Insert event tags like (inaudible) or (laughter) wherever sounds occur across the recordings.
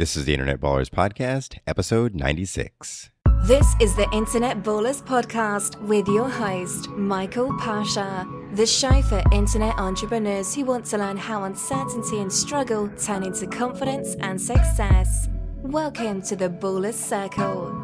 This is the Internet Ballers Podcast, episode 96. This is the Internet Ballers Podcast with your host, Michael Pasha, the show for internet entrepreneurs who want to learn how uncertainty and struggle turn into confidence and success. Welcome to the Ballers Circle.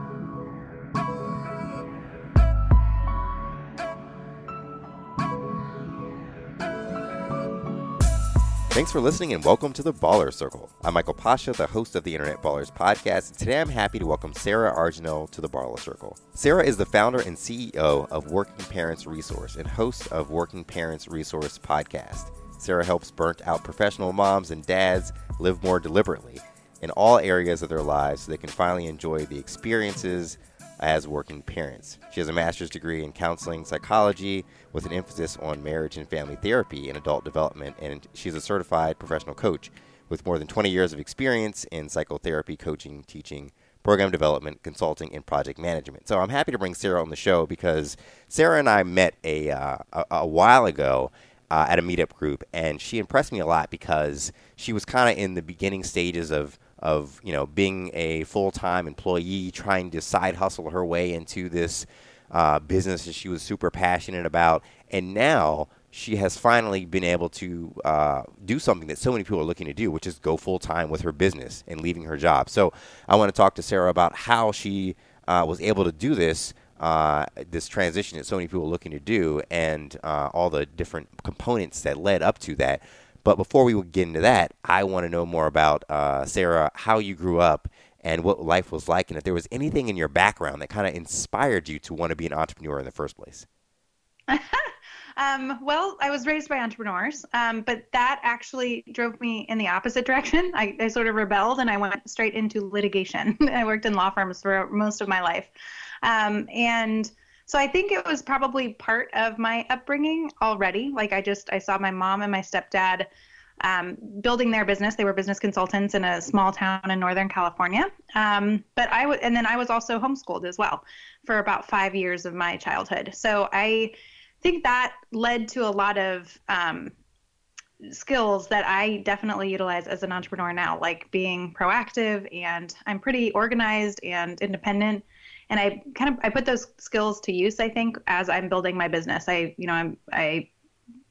Thanks for listening and welcome to the Baller Circle. I'm Michael Pasha, the host of the Internet Ballers podcast, and today I'm happy to welcome Sarah Argenal to the Baller Circle. Sarah is the founder and CEO of Working Parents Resource and host of Working Parents Resource podcast. Sarah helps burnt out professional moms and dads live more deliberately in all areas of their lives so they can finally enjoy the experiences as working parents. She has a master's degree in counseling psychology with an emphasis on marriage and family therapy and adult development, and she's a certified professional coach with more than 20 years of experience in psychotherapy, coaching, teaching, program development, consulting, and project management. So I'm happy to bring Sarah on the show because Sarah and I met a, uh, a, a, while ago. Uh, at a meetup group, and she impressed me a lot because she was kind of in the beginning stages of of you know being a full time employee, trying to side hustle her way into this uh, business that she was super passionate about, and now she has finally been able to uh, do something that so many people are looking to do, which is go full time with her business and leaving her job. So I want to talk to Sarah about how she uh, was able to do this. Uh, this transition that so many people are looking to do, and uh, all the different components that led up to that. But before we get into that, I want to know more about uh, Sarah, how you grew up, and what life was like, and if there was anything in your background that kind of inspired you to want to be an entrepreneur in the first place. (laughs) um, well, I was raised by entrepreneurs, um, but that actually drove me in the opposite (laughs) direction. I, I, sort of rebelled and I went straight into litigation. (laughs) I worked in law firms for most of my life. Um, and so I think it was probably part of my upbringing already. Like I just I saw my mom and my stepdad um, building their business. They were business consultants in a small town in Northern California. Um, but I w- and then I was also homeschooled as well for about five years of my childhood. So I think that led to a lot of um, skills that I definitely utilize as an entrepreneur now, like being proactive and I'm pretty organized and independent and I kind of I put those skills to use. I think as I'm building my business, I you know I'm I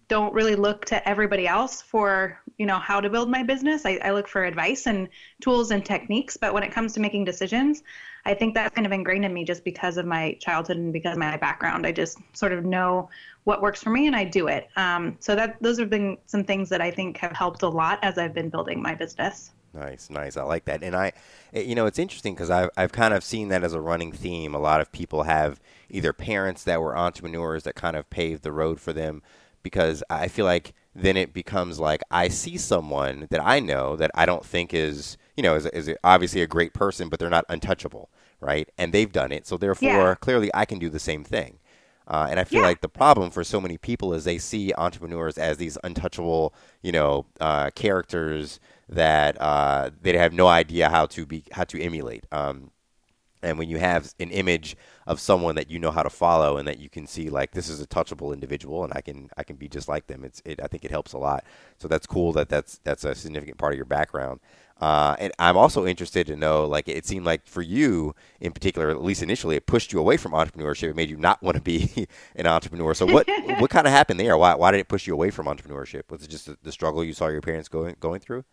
don't really look to everybody else for you know how to build my business. I, I look for advice and tools and techniques, but when it comes to making decisions, I think that's kind of ingrained in me just because of my childhood and because of my background. I just sort of know what works for me and I do it. Um, so that those have been some things that I think have helped a lot as I've been building my business. Nice, nice. I like that. And I, eh, you know, it's interesting because I've, I've kind of seen that as a running theme. A lot of people have either parents that were entrepreneurs that kind of paved the road for them because I feel like then it becomes like I see someone that I know that I don't think is, you know, is, is obviously a great person, but they're not untouchable, right? And they've done it. So therefore, yeah. clearly I can do the same thing. Uh, and I feel yeah. like the problem for so many people is they see entrepreneurs as these untouchable, you know, uh, characters that uh, they have no idea how to be how to emulate. Um, and when you have an image of someone that you know how to follow and that you can see like this is a touchable individual and I can I can be just like them, it's it, I think it helps a lot. So that's cool that that's that's a significant part of your background. Uh, and I'm also interested to know, like, it seemed like for you in particular, at least initially, it pushed you away from entrepreneurship. It made you not want to be (laughs) an entrepreneur. So what what (laughs) kind of happened there? Why why did it push you away from entrepreneurship? Was it just the, the struggle you saw your parents going going through?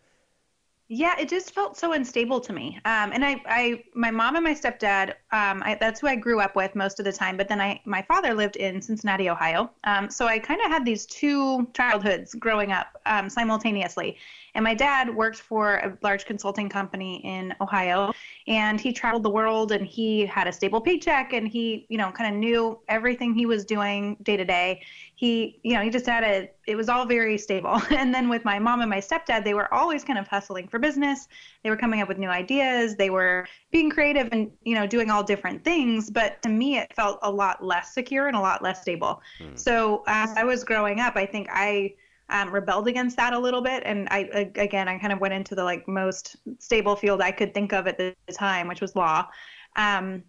Yeah, it just felt so unstable to me. Um, and I, I, my mom and my stepdad, um, I, that's who I grew up with most of the time. But then I, my father lived in Cincinnati, Ohio. Um, so I kind of had these two childhoods growing up um, simultaneously. And my dad worked for a large consulting company in Ohio, and he traveled the world and he had a stable paycheck and he, you know, kind of knew everything he was doing day to day. He, you know, he just had a, it was all very stable. (laughs) And then with my mom and my stepdad, they were always kind of hustling for business. They were coming up with new ideas. They were being creative and, you know, doing all different things. But to me, it felt a lot less secure and a lot less stable. Mm. So as I was growing up, I think I, um, rebelled against that a little bit. And I, again, I kind of went into the like most stable field I could think of at the time, which was law. Um,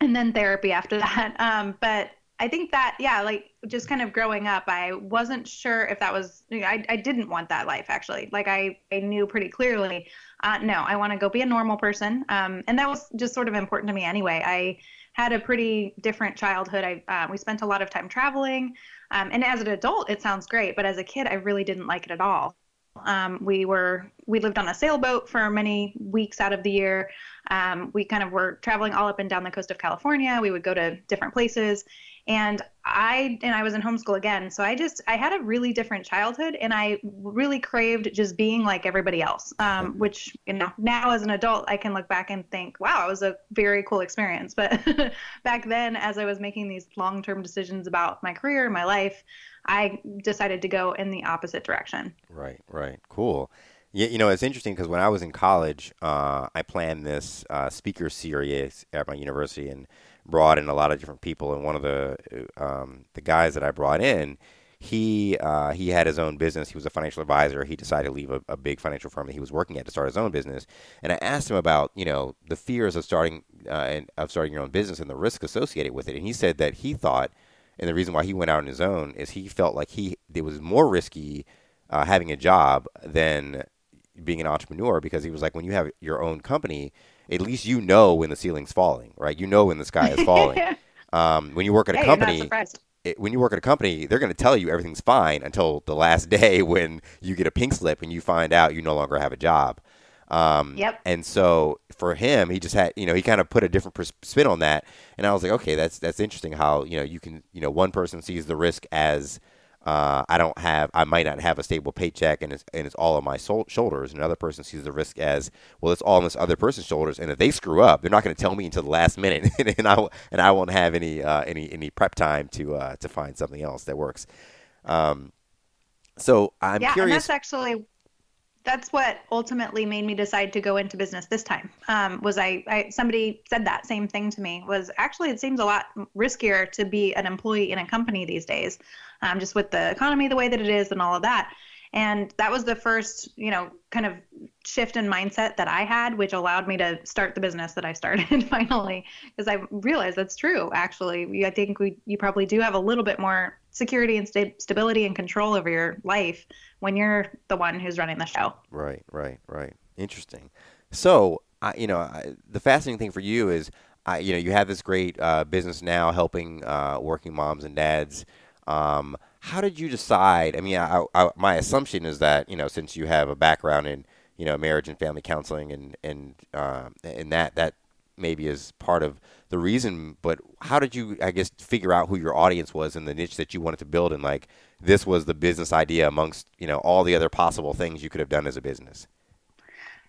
and then therapy after (laughs) that. Um, but I think that, yeah, like just kind of growing up, I wasn't sure if that was, I, I didn't want that life actually. Like I, I knew pretty clearly uh, no, I want to go be a normal person. Um, and that was just sort of important to me anyway. I had a pretty different childhood. I uh, we spent a lot of time traveling, um, and as an adult, it sounds great, but as a kid, I really didn't like it at all. Um, we were we lived on a sailboat for many weeks out of the year. Um, we kind of were traveling all up and down the coast of California. We would go to different places, and I and I was in homeschool again. So I just I had a really different childhood, and I really craved just being like everybody else. Um, which you know now as an adult I can look back and think, wow, it was a very cool experience. But (laughs) back then, as I was making these long term decisions about my career, my life. I decided to go in the opposite direction. Right, right. Cool. Yeah, you know, it's interesting because when I was in college, uh, I planned this uh, speaker series at my university and brought in a lot of different people. And one of the um, the guys that I brought in, he uh, he had his own business. He was a financial advisor. He decided to leave a, a, big financial firm that he was working at to start his own business. And I asked him about you know the fears of starting uh, of starting your own business and the risk associated with it. And he said that he thought and the reason why he went out on his own is he felt like he it was more risky uh, having a job than being an entrepreneur because he was like when you have your own company at least you know when the ceiling's falling right you know when the sky is (laughs) falling um, when you work at a hey, company it, when you work at a company they're going to tell you everything's fine until the last (laughs) day when you get a pink slip and you find out you no longer have a job um, yep. And so for him, he just had, you know, he kind of put a different pers- spin on that. And I was like, okay, that's that's interesting how you know you can, you know, one person sees the risk as uh, I don't have, I might not have a stable paycheck, and it's and it's all on my sol- shoulders. Another person sees the risk as well, it's all on this other person's shoulders, and if they screw up, they're not going to tell me until the last minute, (laughs) and I and I won't have any uh, any any prep time to uh, to find something else that works. Um, so I'm yeah, curious. and that's actually that's what ultimately made me decide to go into business this time. Um, was I, I, somebody said that same thing to me was actually it seems a lot riskier to be an employee in a company these days um, just with the economy the way that it is and all of that. And that was the first you know kind of shift in mindset that i had which allowed me to start the business that i started (laughs) finally because i realized that's true actually. I think we you probably do have a little bit more security and st- stability and control over your life when you're the one who's running the show. Right right right. Interesting. So I, you know I, the fascinating thing for you is I, you know you have this great uh, business now helping uh, working moms and dads. Um, how did you decide? I mean, I, I, my assumption is that you know, since you have a background in you know marriage and family counseling and and uh, and that that maybe is part of the reason. But how did you, I guess, figure out who your audience was and the niche that you wanted to build? And like, this was the business idea amongst you know all the other possible things you could have done as a business.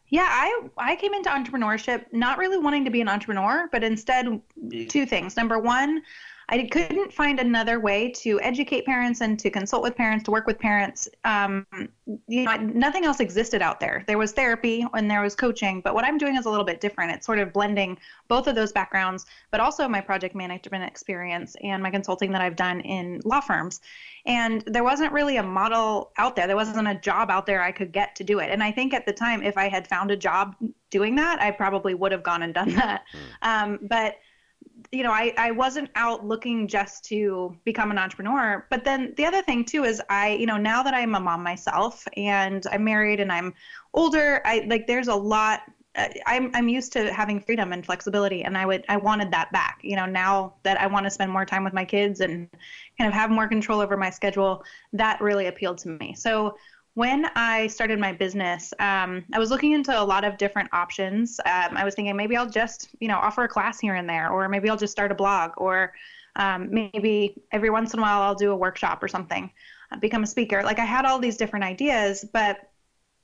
Yeah, I I came into entrepreneurship not really wanting to be an entrepreneur, but instead mm. two things. Number one, I couldn't find another way to educate parents and to consult with parents, to work with parents. Um, you know, nothing else existed out there. There was therapy and there was coaching, but what I'm doing is a little bit different. It's sort of blending both of those backgrounds, but also my project management experience and my consulting that I've done in law firms. And there wasn't really a model out there. There wasn't a job out there I could get to do it. And I think at the time, if I had found a job doing that, I probably would have gone and done that. Mm. Um, but you know, I, I wasn't out looking just to become an entrepreneur. But then the other thing too is I, you know, now that I'm a mom myself and I'm married and I'm older, I like there's a lot uh, I'm I'm used to having freedom and flexibility, and I would I wanted that back. You know, now that I want to spend more time with my kids and kind of have more control over my schedule, that really appealed to me. So when I started my business, um, I was looking into a lot of different options. Um, I was thinking maybe I'll just, you know, offer a class here and there, or maybe I'll just start a blog, or um, maybe every once in a while I'll do a workshop or something, uh, become a speaker. Like I had all these different ideas, but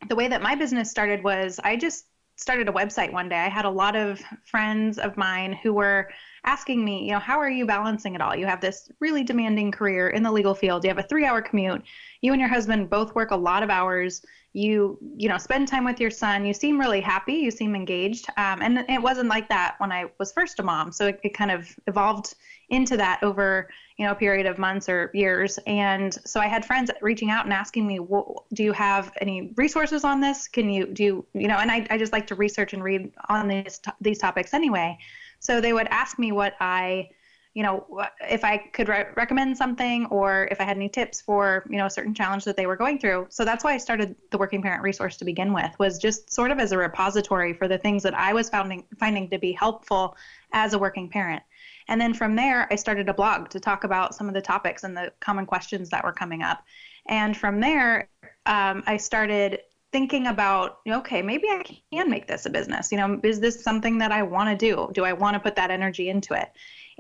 the way that my business started was I just started a website one day. I had a lot of friends of mine who were asking me, you know, how are you balancing it all? You have this really demanding career in the legal field. You have a 3-hour commute. You and your husband both work a lot of hours. You, you know, spend time with your son. You seem really happy. You seem engaged. Um, and it wasn't like that when I was first a mom. So it, it kind of evolved into that over you know a period of months or years and so i had friends reaching out and asking me well, do you have any resources on this can you do you you know and i, I just like to research and read on these these topics anyway so they would ask me what i you know, if I could re- recommend something or if I had any tips for, you know, a certain challenge that they were going through. So that's why I started the Working Parent Resource to begin with, was just sort of as a repository for the things that I was finding finding to be helpful as a working parent. And then from there, I started a blog to talk about some of the topics and the common questions that were coming up. And from there, um, I started thinking about okay maybe i can make this a business you know is this something that i want to do do i want to put that energy into it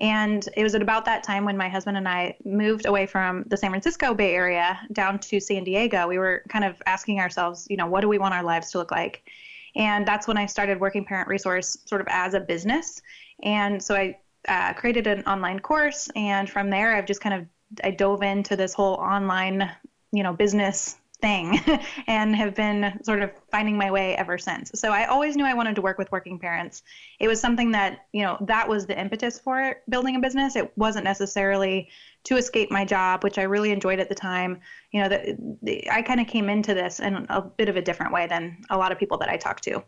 and it was at about that time when my husband and I moved away from the San Francisco Bay Area down to San Diego. We were kind of asking ourselves, you know, what do we want our lives to look like? And that's when I started Working Parent Resource sort of as a business. And so I uh, created an online course. And from there, I've just kind of I dove into this whole online, you know, business thing (laughs) and have been sort of finding my way ever since. So I always knew I wanted to work with working parents. It was something that, you know, that was the impetus for building a business. It wasn't necessarily to escape my job, which I really enjoyed at the time. You know, the, the I kind of came into this in a bit of a different way than a lot of people that I talk to.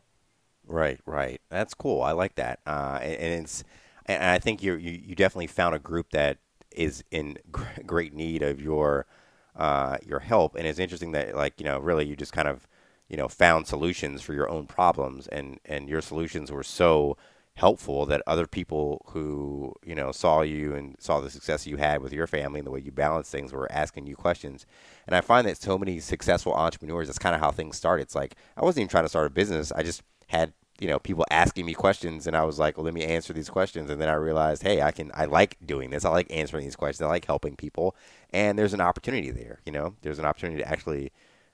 Right, right. That's cool. I like that. Uh, and it's, and I think you you definitely found a group that is in great need of your uh, your help. And it's interesting that like you know really you just kind of you know found solutions for your own problems, and and your solutions were so helpful that other people who you know saw you and saw the success you had with your family and the way you balance things were asking you questions. And i find that so many successful entrepreneurs that's kind of how things start. It's like i wasn't even trying to start a business. I just had you know people asking me questions and i was like well let me answer these questions. And then i realized hey i can i like doing this. I like answering these questions. I like helping people. And there's an opportunity there you know? There's an opportunity to actually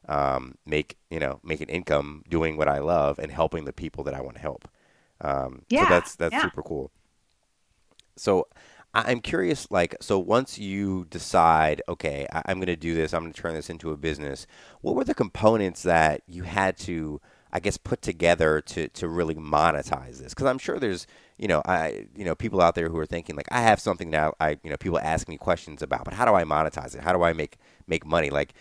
um, make you know make an income doing what i love and helping the people that i want to help. Um, yeah, so that's that's yeah. super cool. So i'm curious like so once you decide okay I, i'm going to do this. I'm going to turn this into a business what were the components that you had to I guess put together to to really monetize this? Because I'm sure there's you know I you know people out there who are thinking like I have something now I you know people ask me questions about, but how do I monetize it? How do I make make money? Like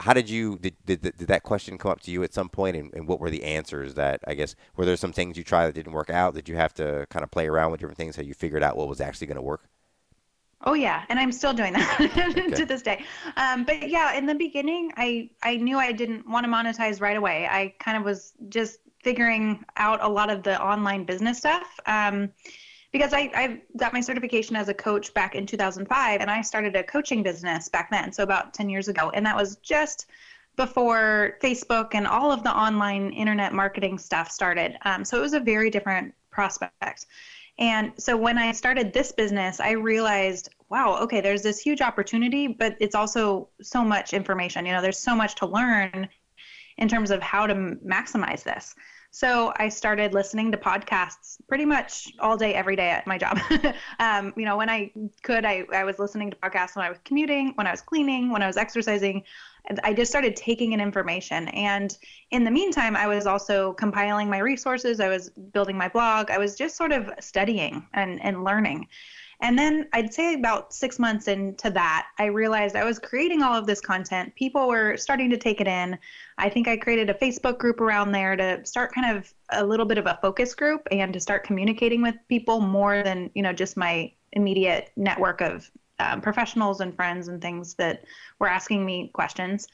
how did you did did, did that question come up to you at some point, and, and what were the answers that I guess were there some things you tried that didn't work out? Did you have to kind of play around with different things how you figured out what was actually going to work? Oh yeah, and I'm still doing that (laughs) okay. (laughs) to this day. Um, but yeah, in the beginning, I I knew I didn't want to monetize right away. I kind of was just figuring out a lot of the online business stuff. Um, because I, I got my certification as a coach back in 2005 and I started a coaching business back then, so about 10 years ago. And that was just before Facebook and all of the online internet marketing stuff started. Um, so it was a very different prospect. And so when I started this business, I realized, wow, okay, there's this huge opportunity, but it's also so much information. You know, there's so much to learn in terms of how to maximize this. So I started listening to podcasts pretty much all day, every day at my job. (laughs) um, you know, when I could, I, I was listening to podcasts when I was commuting, when I was cleaning, when I was exercising. I just started taking in information. And in the meantime, I was also compiling my resources. I was building my blog. I was just sort of studying and, and learning. And then I'd say about six months into that, I realized I was creating all of this content. People were starting to take it in. I think I created a Facebook group around there to start kind of a little bit of a focus group and to start communicating with people more than, you know, just my immediate network of um, professionals and friends and things that were asking me questions.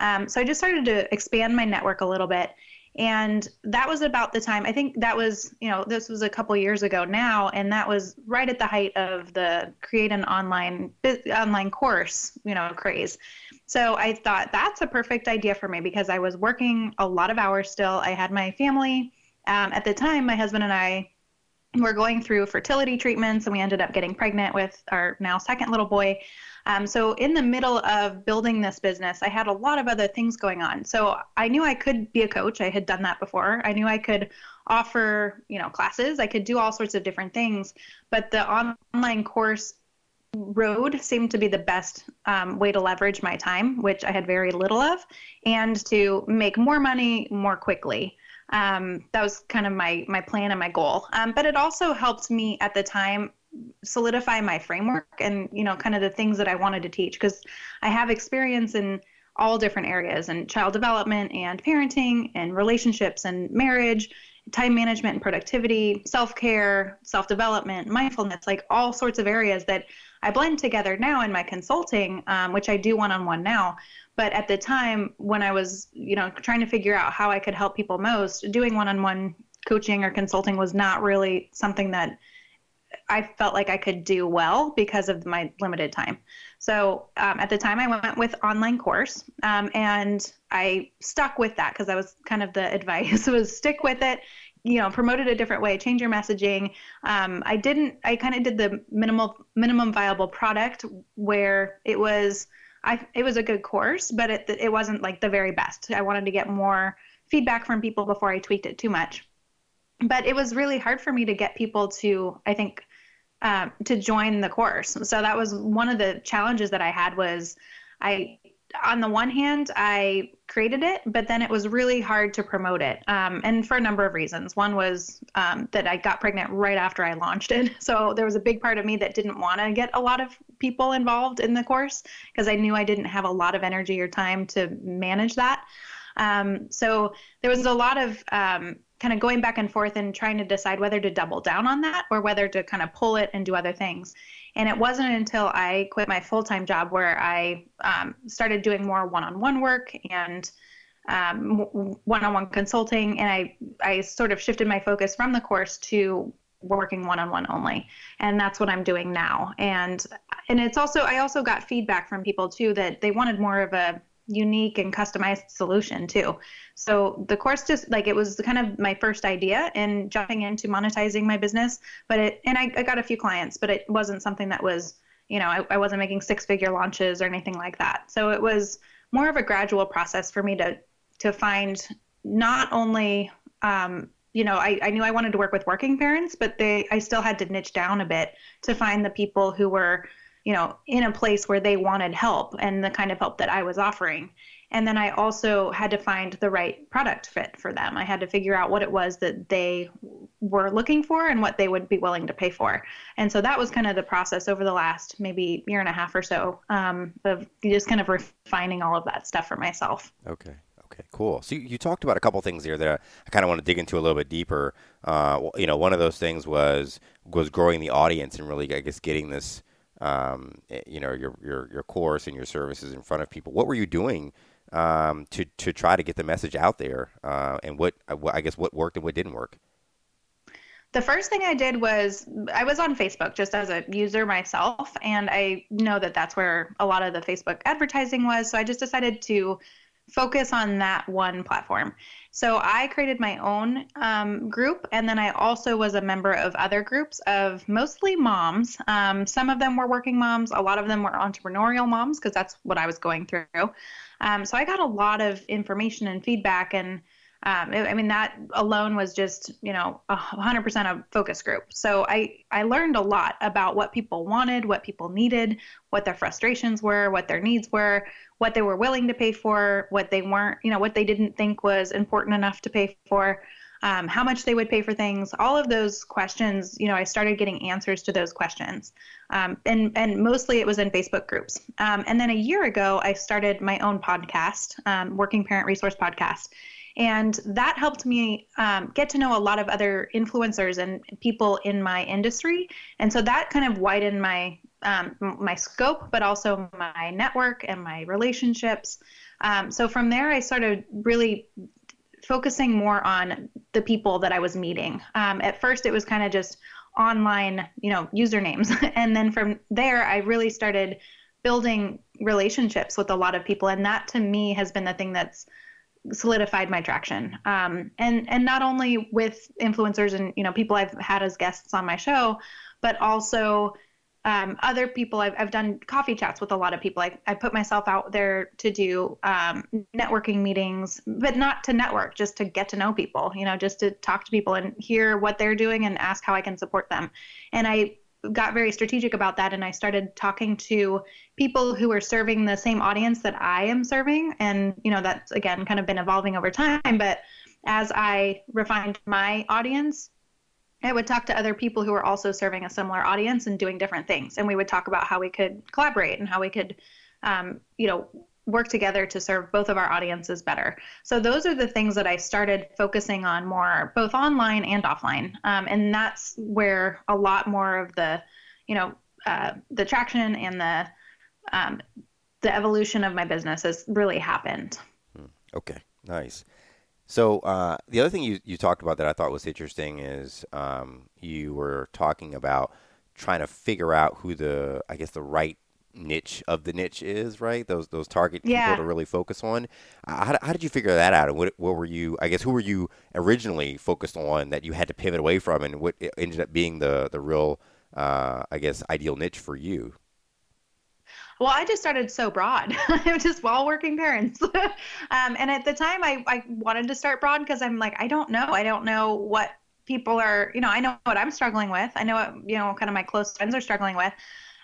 Um, so I just started to expand my network a little bit. And that was about the time i think that was you know this was a couple years ago now and that was right at the height of the create an online online course you know craze. So i thought that's a perfect idea for me because i was working a lot of hours still. I had my family. Um, at the time my husband and i were going through fertility treatments and we ended up getting pregnant with our now second little boy um, so in the middle of building this business, I had a lot of other things going on. So I knew I could be a coach. I had done that before. I knew I could offer, you know, classes. I could do all sorts of different things. But the online course road seemed to be the best um, way to leverage my time, which I had very little of, and to make more money more quickly. Um, that was kind of my my plan and my goal. Um, but it also helped me at the time solidify my framework and you know kind of the things that I wanted to teach because I have experience in all different areas and child development and parenting and relationships and marriage time management and productivity, self care, self development, mindfulness, like all sorts of areas that I blend together now in my consulting, um, which I do one on one now. But at the time when I was, you know, trying to figure out how I could help people most, doing one on one coaching or consulting was not really something that I felt like I could do well because of my limited time. So um, at the time, I went with online course, um, and I stuck with that because that was kind of the (laughs) advice was stick with it. You know, promote it a different way, change your messaging. Um, I didn't. I kind of did the minimal minimum viable product where it was. I it was a good course, but it it wasn't like the very best. I wanted to get more feedback from people before I tweaked it too much but it was really hard for me to get people to i think um, to join the course so that was one of the challenges that i had was i on the one hand i created it but then it was really hard to promote it um, and for a number of reasons. One was um, that i got pregnant right after i launched it. (laughs) So there was a big part of me that didn't want to get a lot of people involved in the course because i knew i didn't have a lot of energy or time to manage that. Um, so there was a lot of um, kind of going back and forth and trying to decide whether to double down on that or whether to kind of pull it and do other things. And it wasn't until I quit my full time job where I um, started doing more one on one work and one on one consulting. And I, I sort of shifted my focus from the course to working one on one only. And that's what I'm doing now. And and it's also I also got feedback from people too that they wanted more of a unique and customized solution too. So the course just like it was kind of my first idea in jumping into monetizing my business, but it and I, I got a few clients, but it wasn't something that was you know I, I wasn't making six figure launches or anything like that. So it was more of a gradual process for me to to find not only um, you know I, I knew I wanted to work with working parents, but they I still had to niche down a bit to find the people who were you know, in a place where they wanted help and the kind of help that I was offering. And then I also had to find the right product fit for them. I had to figure out what it was that they were looking for and what they would be willing to pay for. And so that was kind of the process over the last maybe year and a half or so um, of just kind of refining all of that stuff for myself. Okay. Okay, cool. So you, you talked about a couple things here that I, I kind of want to dig into a little bit deeper. Uh, you know, one of those things was was growing the audience and really, I guess, getting this um, eh, you know your, your your course and your services in front of people. What were you doing um, to to try to get the message out there, uh, and what I guess what worked and what didn't work? The first thing I did was I was on Facebook just as a user myself, and I know that that's where a lot of the Facebook advertising was. So I just decided to focus on that one platform. So I created my own um, group, and then I also was a member of other groups of mostly moms. Um, some of them were working moms, a lot of them were entrepreneurial moms because that's what I was going through. Um, so I got a lot of information and feedback and um, I mean, that alone was just, you know, 100% a focus group. So I, I learned a lot about what people wanted, what people needed, what their frustrations were, what their needs were, what they were willing to pay for, what they weren't, you know, what they didn't think was important enough to pay for, um, how much they would pay for things. All of those questions, you know, I started getting answers to those questions. Um, and, and mostly it was in Facebook groups. Um, and then a year ago, I started my own podcast, um, Working Parent Resource Podcast and that helped me um, get to know a lot of other influencers and people in my industry. And so that kind of widened my um, my scope, but also my network and my relationships. Um, so from there, I started really focusing more on the people that I was meeting. Um, at first, it was kind of just online, you know, usernames, (laughs) and then from there, I really started building relationships with a lot of people, and that to me has been the thing that's solidified my traction. Um, and and not only with influencers and you know people I've had as guests on my show, but also um, other people. I've I've done coffee chats with a lot of people. I I put myself out there to do um, networking meetings, but not to network, just to get to know people. You know, just to talk to people and hear what they're doing and ask how I can support them. And I got very strategic about that and I started talking to people who are serving the same audience that I am serving. And, you know, that's again kind of been evolving over time. But as I refined my audience, I would talk to other people who are also serving a similar audience and doing different things. And we would talk about how we could collaborate and how we could, um, you know, work together to serve both of our audiences better. So those are the things that I started focusing on more, both online and offline. Um, and that's where a lot more of the, you know, uh, the traction and the um, the evolution of my business has really happened. Hmm. Okay, nice. So uh, the other thing you, you talked about that I thought was interesting is um, you were talking about trying to figure out who the I guess the right niche of the niche is, right? Those those target yeah. people to really focus on. Uh, how, how did you figure that out? And what what were you? I guess who were you originally focused on that you had to pivot away from, and what ended up being the the real uh, I guess ideal niche for you? Well, I just started so broad. (laughs) I'm just while working parents. (laughs) um, and at the time, I, I wanted to start broad because I'm like, I don't know. I don't know what people are, you know, I know what I'm struggling with. I know what, you know, kind of my close friends are struggling with.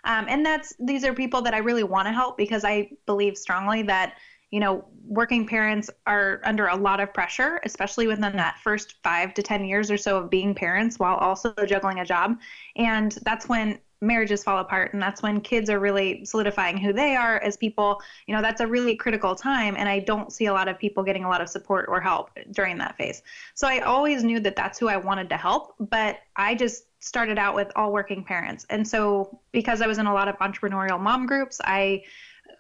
Um, and that's, these are people that I really want to help because I believe strongly that, you know, working parents are under a lot of pressure, especially within that first five to 10 years or so of being parents while also juggling a job. And that's when marriages fall apart and that's when kids are really solidifying who they are as people. You know that's a really critical time and i don't see a lot of people getting a lot of support or help during that phase. So i always knew that that's who i wanted to help but i just started out with all working parents. And so because i was in a lot of entrepreneurial mom groups i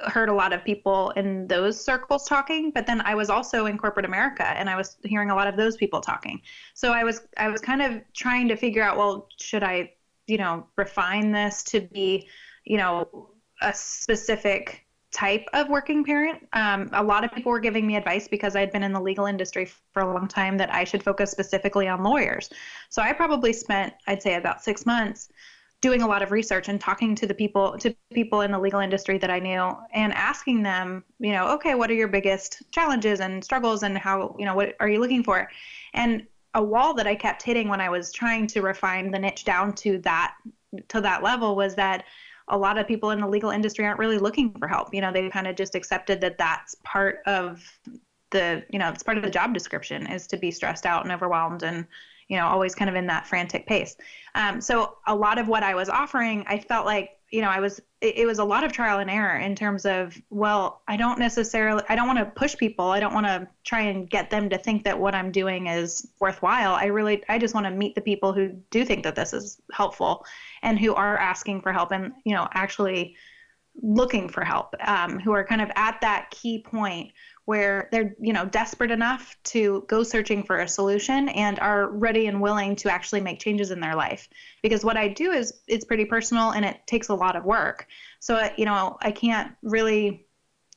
heard a lot of people in those circles talking but then i was also in corporate america and i was hearing a lot of those people talking. So i was i was kind of trying to figure out well should i you know, refine this to be, you know, a specific type of working parent. Um, a lot of people were giving me advice because I'd been in the legal industry for a long time that I should focus specifically on lawyers. So I probably spent, I'd say, about six months doing a lot of research and talking to the people to people in the legal industry that I knew and asking them, you know, okay, what are your biggest challenges and struggles and how, you know, what are you looking for? And a wall that I kept hitting when I was trying to refine the niche down to that to that level was that a lot of people in the legal industry aren't really looking for help. You know, they kind of just accepted that that's part of the, you know, it's part of the job description is to be stressed out and overwhelmed and, you know, always kind of in that frantic pace. Um, so a lot of what I was offering, I felt like you know, I was it, it was a lot of trial and error in terms of well, I don't necessarily I don't want to push people. I don't want to try and get them to think that what I'm doing is worthwhile. I really I just want to meet the people who do think that this is helpful and who are asking for help and, you know, actually looking for help, um, who are kind of at that key point where they're you know desperate enough to go searching for a solution and are ready and willing to actually make changes in their life because what i do is it's pretty personal and it takes a lot of work so uh, you know i can't really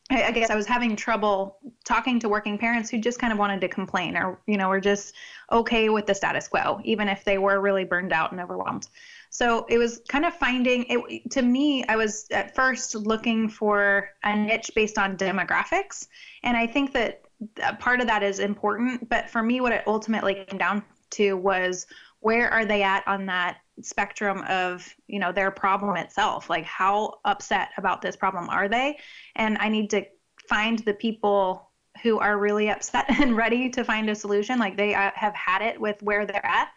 I guess I was having trouble talking to working parents who just kind of wanted to complain or, you know, were just okay with the status quo, even if they were really burned out and overwhelmed. So it was kind of finding it to me. I was at first looking for a niche based on demographics, and I think that part of that is important. But for me, what it ultimately came down to was where are they at on that spectrum of you know their problem itself like how upset about this problem are they and i need to find the people who are really upset (laughs) and ready to find a solution like they uh, have had it with where they're at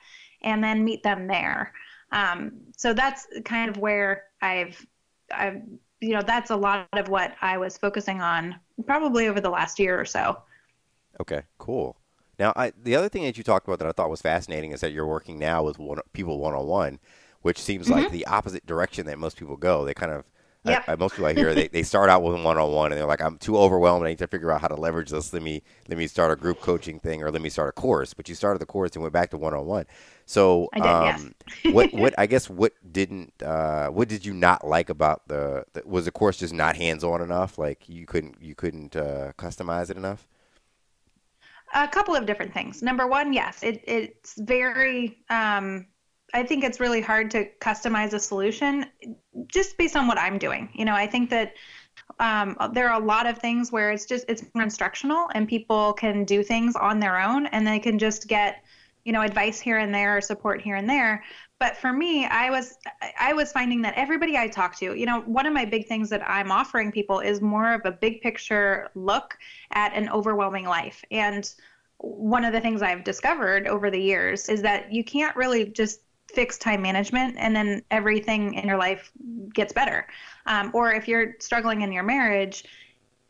and then meet them there um, so that's kind of where I've, I've, you know, that's a lot of what I was focusing on probably over the last year or so. Okay, cool. Now, I, the other thing that you talked about that I thought was fascinating is that you're working now with one, people one on one, which seems mm-hmm. like the opposite direction that most people go. They kind of Yep. I, I, most people I hear they, they start out with one on one and they're like, I'm too overwhelmed. I need to figure out how to leverage this. Let me let me start a group coaching thing or let me start a course. But you started the course and went back to one on one. So did, um, yes. what (laughs) what I guess what didn't uh, what did you not like about the, the was the course just not hands on enough? Like you couldn't you couldn't uh, customize it enough? A couple of different things. Number one, yes, it, it's very um, I think it's really hard to customize a solution just based on what I'm doing. You know, I think that um, there are a lot of things where it's just it's more instructional and people can do things on their own and they can just get you know advice here and there or support here and there. But for me i was i was finding that everybody i talk to you know one of my big things that i'm offering people is more of a big picture look at an overwhelming life. And one of the things i've discovered over the years is that you can't really just fix time management and then everything in your life gets better. Um, or if you're struggling in your marriage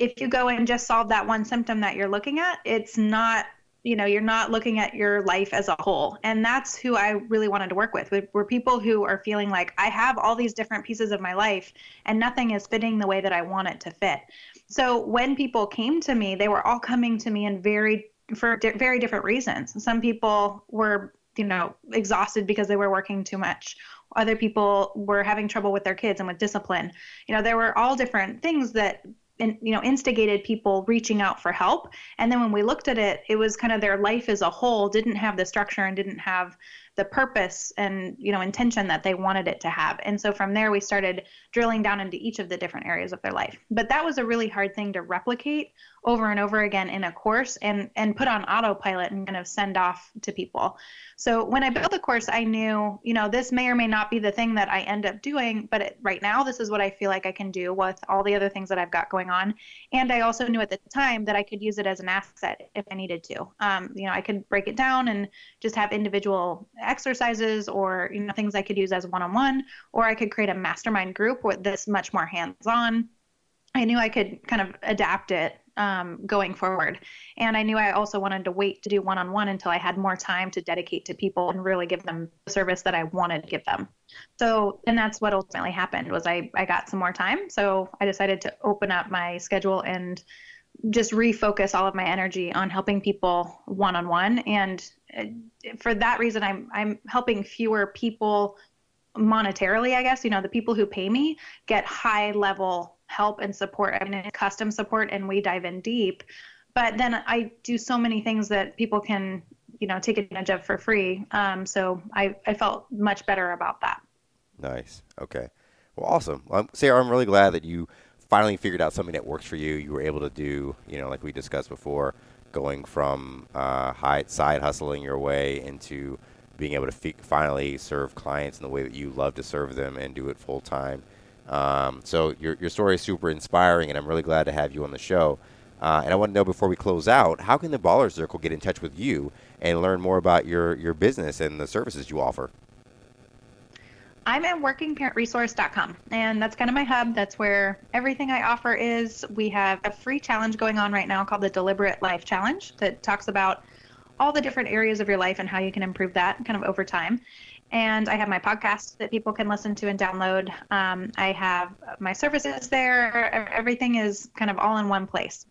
if you go and just solve that one symptom that you're looking at, it's not you know you're not looking at your life as a whole. And that's who i really wanted to work with were people who are feeling like i have all these different pieces of my life and nothing is fitting the way that i want it to fit. So when people came to me they were all coming to me in very for di- very different reasons. Some people were you know exhausted because they were working too much. Other people were having trouble with their kids and with discipline. You know there were all different things that in, you know instigated people reaching out for help. And then when we looked at it it was kind of their life as a whole didn't have the structure and didn't have the purpose and you know intention that they wanted it to have. And so from there we started drilling down into each of the different areas of their life. But that was a really hard thing to replicate over and over again in a course and and put on autopilot and kind of send off to people. So when i built the course i knew you know this may or may not be the thing that i end up doing but it, right now this is what i feel like i can do with all the other things that i've got going on. And i also knew at the time that i could use it as an asset if i needed to. Um, you know i could break it down and just have individual exercises or you know things i could use as one-on-one or i could create a mastermind group with this much more hands-on. I knew I could kind of adapt it um, going forward. And I knew I also wanted to wait to do one on one until I had more time to dedicate to people and really give them the service that I wanted to give them. So, and that's what ultimately happened was I, I got some more time. So I decided to open up my schedule and just refocus all of my energy on helping people one on one. And uh, for that reason, I'm, I'm helping fewer people monetarily, I guess, you know, the people who pay me get high level help and support. I mean, it's custom support and we dive in deep. But then I do so many things that people can, you know, take advantage of for free. Um, so I, I felt much better about that. Nice. Okay. Well, awesome. Sarah, I'm really glad that you finally figured out something that works for you. You were able to do, you know, like we discussed before, going from uh, high, side hustling your way into being able to finally serve clients in the way that you love to serve them and do it full time. Um, so your your story is super inspiring, and I'm really glad to have you on the show. Uh, and I want to know before we close out, how can the Baller Circle get in touch with you and learn more about your your business and the services you offer? I'm at workingparentresource.com, and that's kind of my hub. That's where everything I offer is. We have a free challenge going on right now called the Deliberate Life Challenge that talks about all the different areas of your life and how you can improve that kind of over time and I have my podcast that people can listen to and download. Um, I have my services there. Everything is kind of all in one place.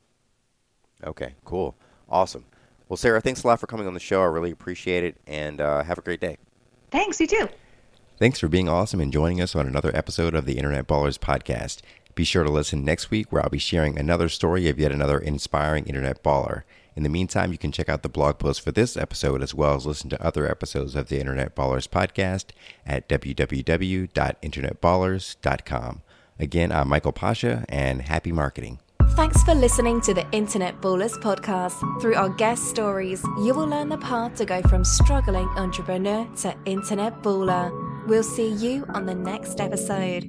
Okay, cool. Awesome. Well, Sarah, thanks a lot for coming on the show. I really appreciate it, and uh, have a great day. Thanks, you too. Thanks for being awesome and joining us on another episode of the Internet Ballers Podcast. Be sure to listen next week where I'll be sharing another story of yet another inspiring Internet baller. In the meantime, you can check out the blog post for this episode as well as listen to other episodes of the Internet Ballers podcast at www.internetballers.com. Again, I'm Michael Pasha, and happy marketing. Thanks for listening to the Internet Ballers podcast. Through our guest stories, you will learn the path to go from struggling entrepreneur to internet baller. We'll see you on the next episode.